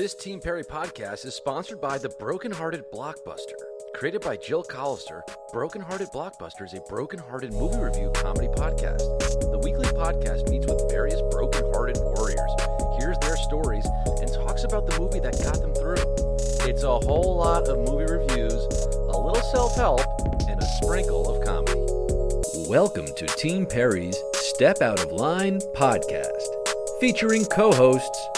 This Team Perry podcast is sponsored by The Brokenhearted Blockbuster. Created by Jill Collister, Brokenhearted Blockbuster is a brokenhearted movie review comedy podcast. The weekly podcast meets with various brokenhearted warriors, hears their stories, and talks about the movie that got them through. It's a whole lot of movie reviews, a little self help, and a sprinkle of comedy. Welcome to Team Perry's Step Out of Line podcast, featuring co hosts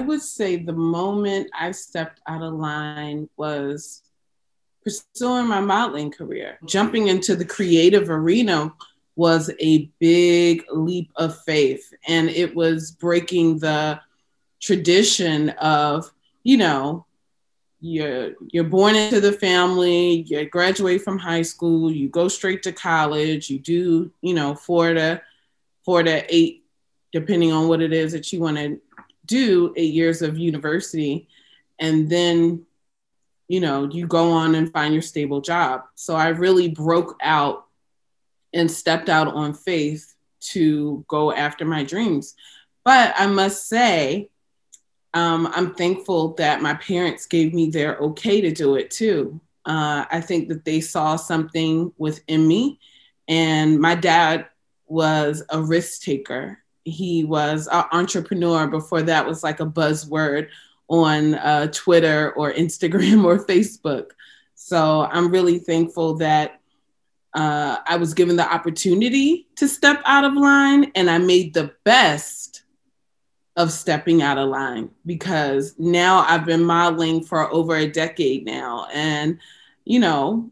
I would say the moment I stepped out of line was pursuing my modeling career. Mm-hmm. Jumping into the creative arena was a big leap of faith, and it was breaking the tradition of, you know, you're you're born into the family, you graduate from high school, you go straight to college, you do, you know, four to four to eight, depending on what it is that you want to do eight years of university and then you know you go on and find your stable job. So i really broke out and stepped out on faith to go after my dreams. But i must say um, i'm thankful that my parents gave me their okay to do it too. Uh, i think that they saw something within me and my dad was a risk taker he was an entrepreneur before that was like a buzzword on uh, Twitter or Instagram or Facebook. So I'm really thankful that uh, I was given the opportunity to step out of line and I made the best of stepping out of line because now I've been modeling for over a decade now. And, you know,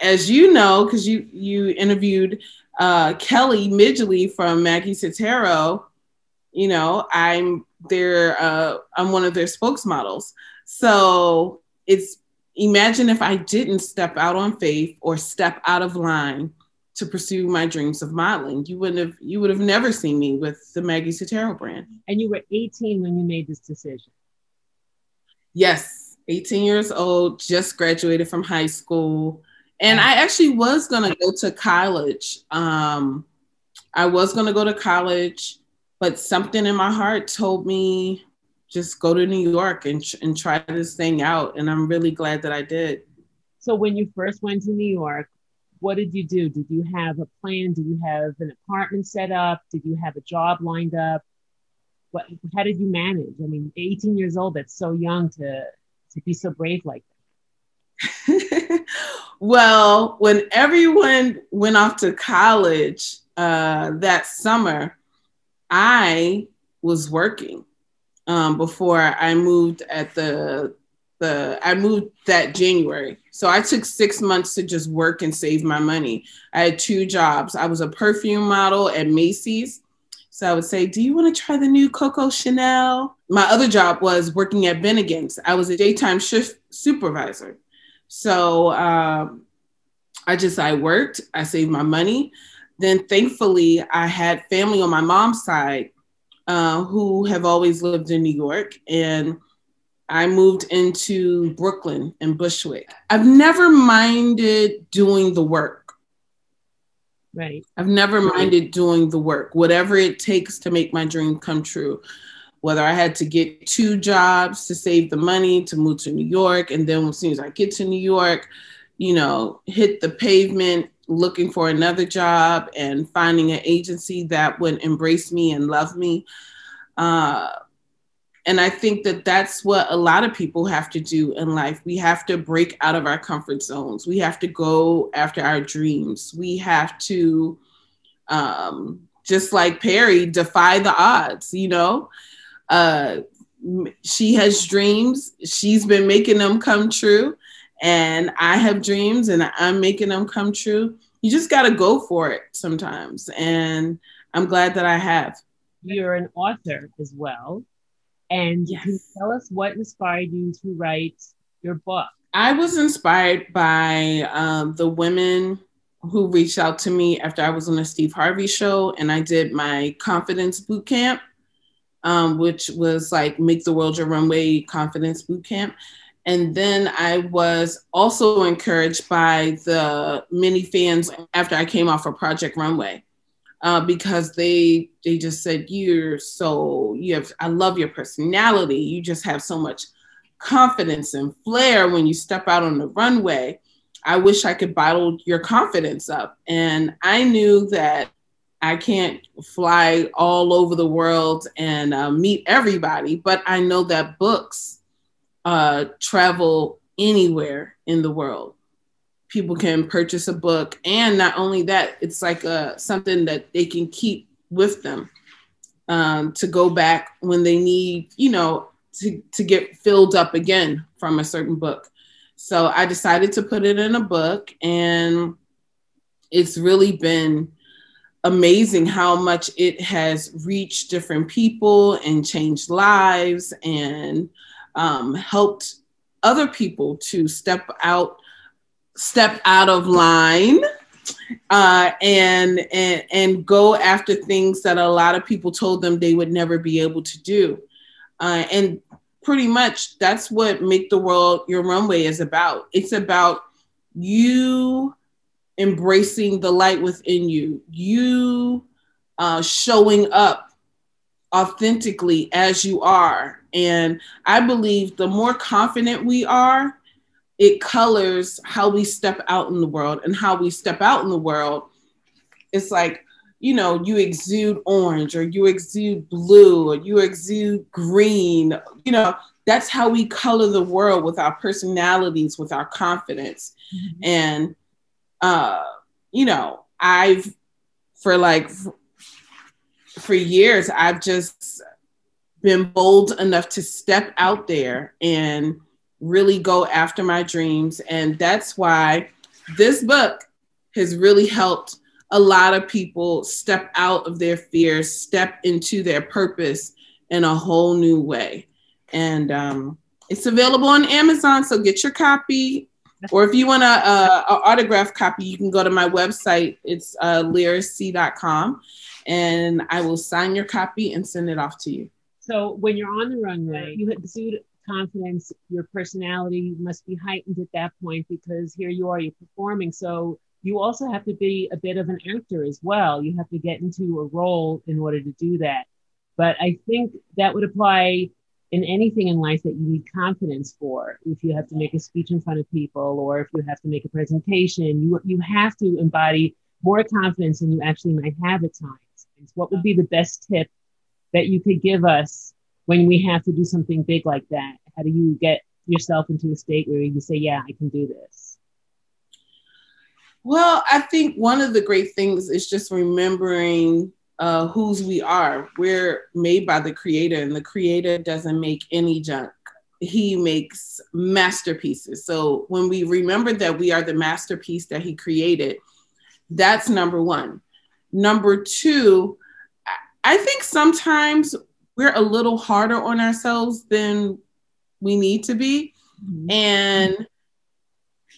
as you know, because you you interviewed uh, Kelly Midgley from Maggie Sottero, you know, I'm their uh, I'm one of their spokesmodels. So it's imagine if I didn't step out on faith or step out of line to pursue my dreams of modeling. You wouldn't have you would have never seen me with the Maggie Sottero brand. And you were 18 when you made this decision. Yes, 18 years old, just graduated from high school. And I actually was going to go to college. Um, I was going to go to college, but something in my heart told me just go to New York and, and try this thing out. And I'm really glad that I did. So, when you first went to New York, what did you do? Did you have a plan? Did you have an apartment set up? Did you have a job lined up? What, how did you manage? I mean, 18 years old, that's so young to, to be so brave like that. Well, when everyone went off to college uh, that summer, I was working um, before I moved at the the I moved that January. So I took six months to just work and save my money. I had two jobs. I was a perfume model at Macy's. So I would say, Do you want to try the new Coco Chanel? My other job was working at Bennigan's. I was a daytime shift supervisor. So um, I just, I worked, I saved my money. Then thankfully, I had family on my mom's side uh, who have always lived in New York. And I moved into Brooklyn and Bushwick. I've never minded doing the work. Right. I've never minded doing the work, whatever it takes to make my dream come true whether I had to get two jobs to save the money to move to New York. And then as soon as I get to New York, you know, hit the pavement looking for another job and finding an agency that would embrace me and love me. Uh, and I think that that's what a lot of people have to do in life. We have to break out of our comfort zones. We have to go after our dreams. We have to, um, just like Perry, defy the odds, you know? Uh, she has dreams. She's been making them come true. And I have dreams and I'm making them come true. You just got to go for it sometimes. And I'm glad that I have. You're an author as well. And yes. can you tell us what inspired you to write your book? I was inspired by um, the women who reached out to me after I was on the Steve Harvey show and I did my confidence boot camp, um, which was like Make the World Your Runway Confidence Bootcamp. And then I was also encouraged by the many fans after I came off of Project Runway uh, because they they just said you're so you have I love your personality. You just have so much confidence and flair when you step out on the runway. I wish I could bottle your confidence up. And I knew that I can't fly all over the world and uh, meet everybody, but I know that books uh, travel anywhere in the world. People can purchase a book and not only that it's like uh, something that they can keep with them um, to go back when they need you know to, to get filled up again from a certain book. So i decided to put it in a book and it's really been amazing how much it has reached different people and changed lives and um, helped other people to step out step out of line uh, and and and go after things that a lot of people told them they would never be able to do. Uh, and pretty much that's what make the world your runway is about. It's about you embracing the light within you, you uh, showing up authentically as you are. And I believe the more confident we are, it colors how we step out in the world and how we step out in the world it's like you know you exude orange or you exude blue or you exude green you know that's how we color the world with our personalities with our confidence mm-hmm. and uh you know i've for like for years i've just been bold enough to step out there and really go after my dreams. And that's why this book has really helped a lot of people step out of their fears, step into their purpose in a whole new way. And um, it's available on Amazon, so get your copy. Or if you want a, a, a autograph copy, you can go to my website. It's uh, lyrisc.com, and I will sign your copy and send it off to you. So when you're on the runway, you exude confidence, your personality must be heightened at that point because here you are, you're performing. So you also have to be a bit of an actor as well. You have to get into a role in order to do that. But I think that would apply in anything in life that you need confidence for. If you have to make a speech in front of people or if you have to make a presentation, you, you have to embody more confidence than you actually might have at times. what would be the best tip that you could give us when we have to do something big like that? How do you get yourself into a state where you say, yeah, I can do this? Well, I think one of the great things is just remembering uh, whose we are. We're made by the creator, and the creator doesn't make any junk. He makes masterpieces. So when we remember that we are the masterpiece that he created, that's number one. Number two, I think sometimes we're a little harder on ourselves than we need to be. Mm-hmm. And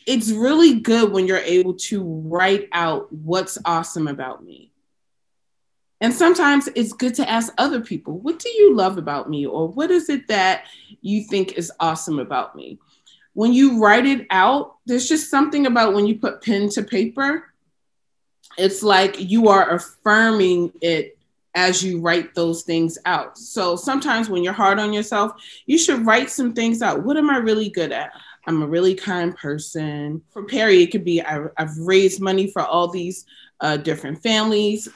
it's really good when you're able to write out what's awesome about me. And sometimes it's good to ask other people, what do you love about me? Or what is it that you think is awesome about me? When you write it out, there's just something about when you put pen to paper, it's like you are affirming it as you write those things out. So sometimes when you're hard on yourself, you should write some things out. What am I really good at? I'm a really kind person. For Perry, it could be I, have raised money for all these uh, different families.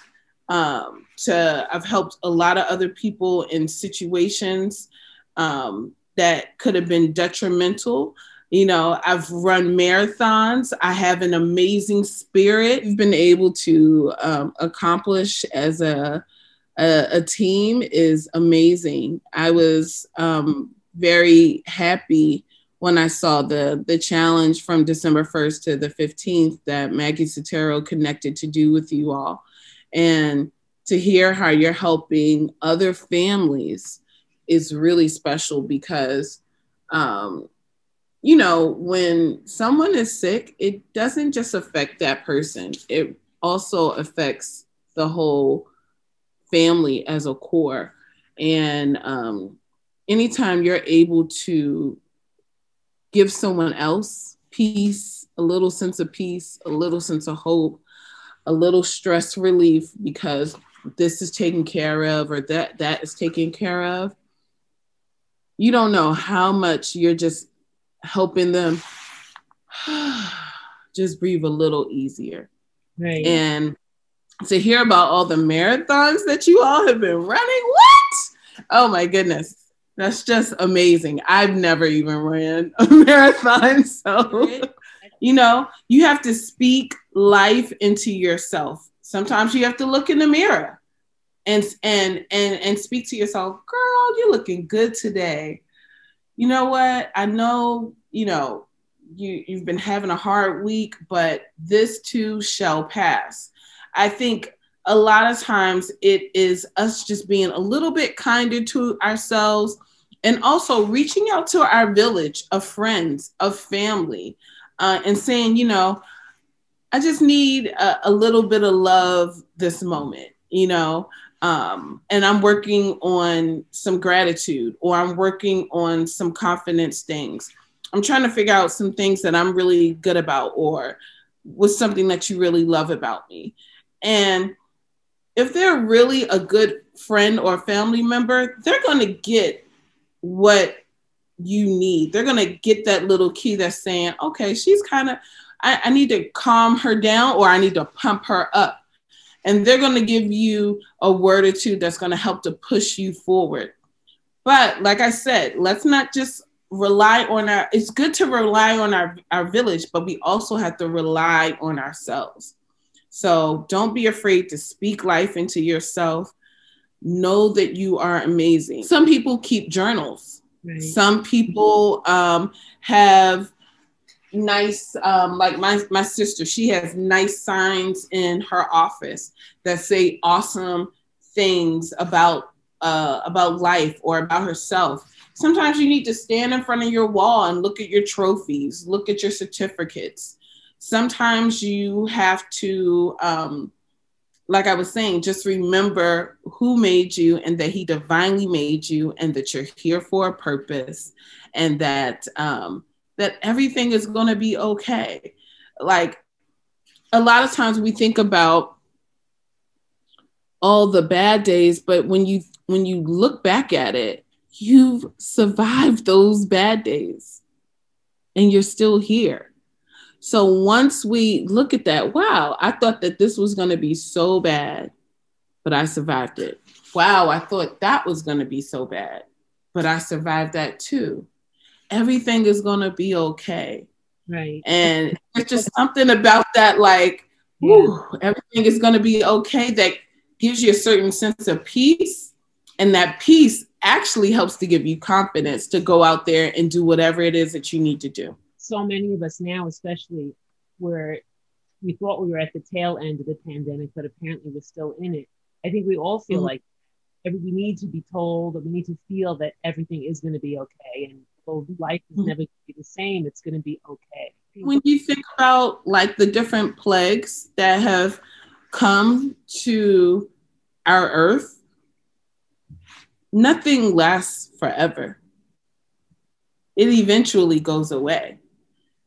Um, to I've helped a lot of other people in situations um, that could have been detrimental. You know, I've run marathons. I have an amazing spirit. We've been able to um, accomplish as a, a, a team is amazing. I was um, very happy when I saw the the challenge from December 1st to the 15th that Maggie Sottero connected to do with you all. And to hear how you're helping other families is really special because um, you know, when someone is sick, it doesn't just affect that person. It also affects the whole family as a core. And um, anytime you're able to give someone else peace, a little sense of peace, a little sense of hope, a little stress relief because this is taken care of or that that is taken care of. You don't know how much you're just helping them just breathe a little easier. Right. And to hear about all the marathons that you all have been running, what? Oh my goodness. That's just amazing. I've never even ran a marathon. So, you know, you have to speak life into yourself. Sometimes you have to look in the mirror and and and and speak to yourself, girl, you're looking good today. You know what? I know, you know, you you've been having a hard week, but this too shall pass. I think a lot of times it is us just being a little bit kinder to ourselves and also reaching out to our village of friends, of family, uh, and saying, you know, I just need a, a, little bit of love this moment, you know, um, and I'm working on some gratitude or I'm working on some confidence things. I'm trying to figure out some things that I'm really good about or was something that you really love about me. And if they're really a good friend or family member, they're going to get what you need. They're going to get that little key that's saying, okay, she's kind of, I, I need to calm her down or I need to pump her up. And they're going to give you a word or two that's going to help to push you forward. But like I said, let's not just rely on our, it's good to rely on our, our village, but we also have to rely on ourselves. So don't be afraid to speak life into yourself know that you are amazing. Some people keep journals. Right. Some people um, have nice, um, like my, my sister, she has nice signs in her office that say awesome things about uh, about life or about herself. Sometimes you need to stand in front of your wall and look at your trophies, look at your certificates. Sometimes you have to um, like I was saying, just remember who made you and that He divinely made you, and that you're here for a purpose, and that um, that everything is going to be okay. Like a lot of times we think about all the bad days, but when you when you look back at it, you've survived those bad days, and you're still here. So once we look at that, wow, I thought that this was going to be so bad, but I survived it. Wow, I thought that was going to be so bad, but I survived that too. Everything is going to be okay. Right. And it's just something about that, like, yeah. whew, everything is going to be okay, that gives you a certain sense of peace. And that peace actually helps to give you confidence to go out there and do whatever it is that you need to do so many of us now, especially where we thought we were at the tail end of the pandemic, but apparently we're still in it. I think we all feel mm-hmm. like every, we need to be told that we need to feel that everything is going to be okay. And life is mm-hmm. never going to be the same, it's going to be okay. When you think about like the different plagues that have come to our earth, nothing lasts forever. It eventually goes away.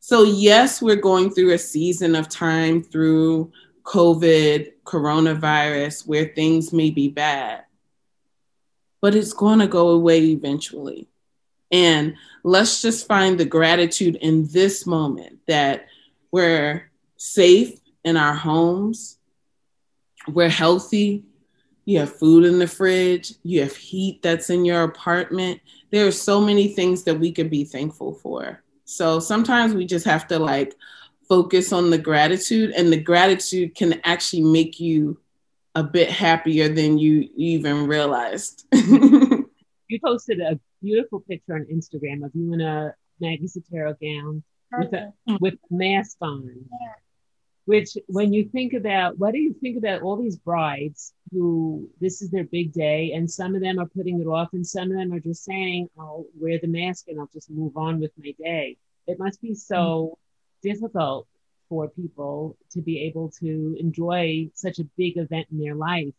So, yes, we're going through a season of time through COVID, coronavirus, where things may be bad, but it's going to go away eventually. And let's just find the gratitude in this moment that we're safe in our homes, we're healthy, you have food in the fridge, you have heat that's in your apartment, there are so many things that we could be thankful for. So sometimes we just have to like focus on the gratitude, and the gratitude can actually make you a bit happier than you even realized. you posted a beautiful picture on Instagram of you in a Maggie Sottero gown with a with a mask on. Yeah. Which, when you think about, what do you think about all these brides who this is their big day, and some of them are putting it off, and some of them are just saying, "I'll wear the mask and I'll just move on with my day." It must be so mm-hmm. difficult for people to be able to enjoy such a big event in their life.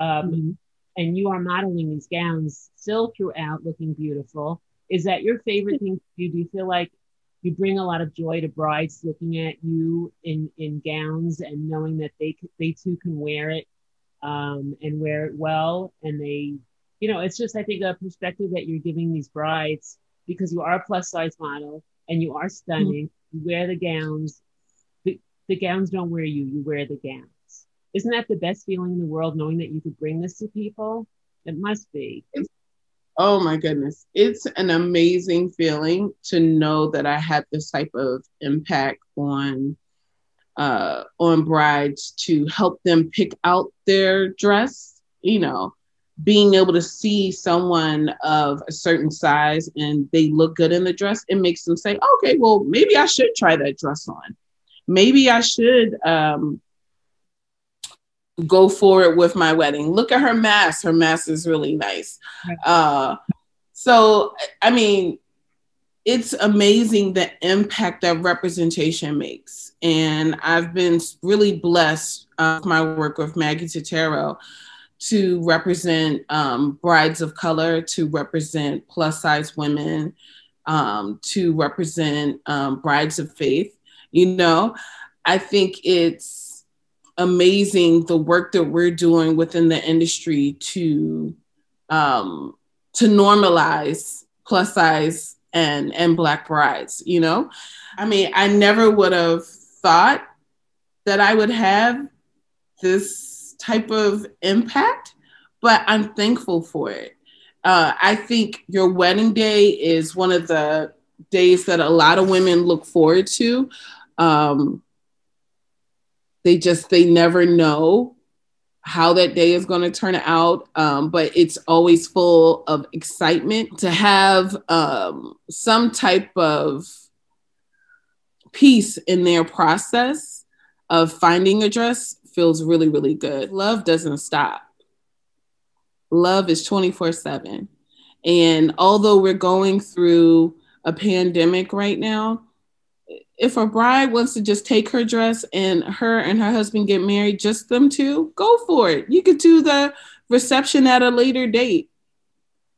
Um, mm-hmm. And you are modeling these gowns still throughout, looking beautiful. Is that your favorite thing to do? Do you feel like you bring a lot of joy to brides looking at you in in gowns and knowing that they they too can wear it um, and wear it well and they you know it's just i think a perspective that you're giving these brides because you are a plus size model and you are stunning mm-hmm. you wear the gowns the, the gowns don't wear you you wear the gowns isn't that the best feeling in the world knowing that you could bring this to people it must be it's Oh my goodness. It's an amazing feeling to know that I had this type of impact on uh, on brides to help them pick out their dress, you know, being able to see someone of a certain size and they look good in the dress, it makes them say, okay, well, maybe I should try that dress on. Maybe I should um, go forward with my wedding. Look at her mask. Her mask is really nice. Uh, so, I mean, it's amazing the impact that representation makes. And I've been really blessed uh, my work with Maggie Sottero to represent um, brides of color, to represent plus size women, um, to represent um, brides of faith. You know, I think it's amazing the work that we're doing within the industry to um, to normalize plus size and and black brides you know? I mean i never would have thought that i would have this type of impact but i'm thankful for it. Uh, i think your wedding day is one of the days that a lot of women look forward to. Um, they just they never know how that day is going to turn out um, but it's always full of excitement to have um, some type of peace in their process of finding a dress feels really really good. Love doesn't stop. Love is 24 7 and although we're going through a pandemic right now if a bride wants to just take her dress and her and her husband get married, just them two, go for it. You could do the reception at a later date.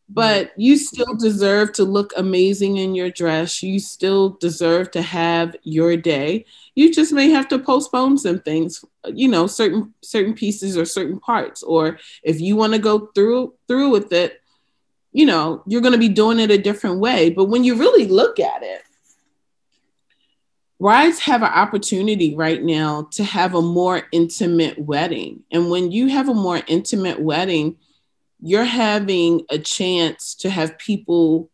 But mm-hmm. you still deserve to look amazing in your dress. You still deserve to have your day. You just may have to postpone some things, you know, certain certain pieces or certain parts. Or if you want to go through through with it, you know, you're going to be doing it a different way. But when you really look at it, brides have an opportunity right now to have a more intimate wedding. And when you have a more intimate wedding, you're having a chance to have people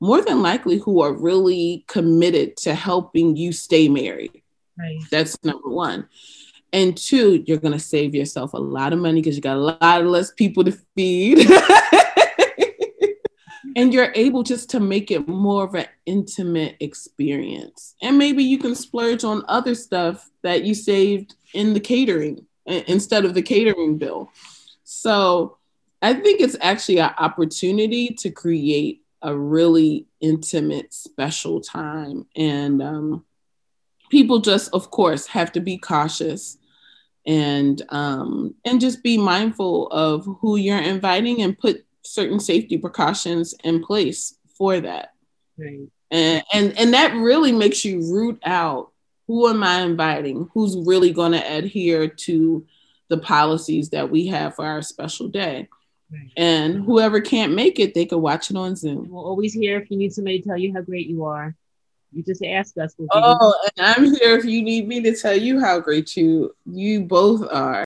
more than likely who are really committed to helping you stay married. Right. That's number one. And two, you're going to save yourself a lot of money because you got a lot less people to feed. and you're able just to make it more of an intimate experience. And maybe you can splurge on other stuff that you saved in the catering instead of the catering bill. So I think it's actually an opportunity to create a really intimate, special time. And um, people just, of course, have to be cautious and um, and just be mindful of who you're inviting and put certain safety precautions in place for that. Right. And, and and that really makes you root out who am I inviting? Who's really going to adhere to the policies that we have for our special day? Right. And whoever can't make it, they can watch it on Zoom. We're always here if you need somebody to tell you how great you are. You just ask us. oh, and I'm here if you need me to tell you how great you you both are.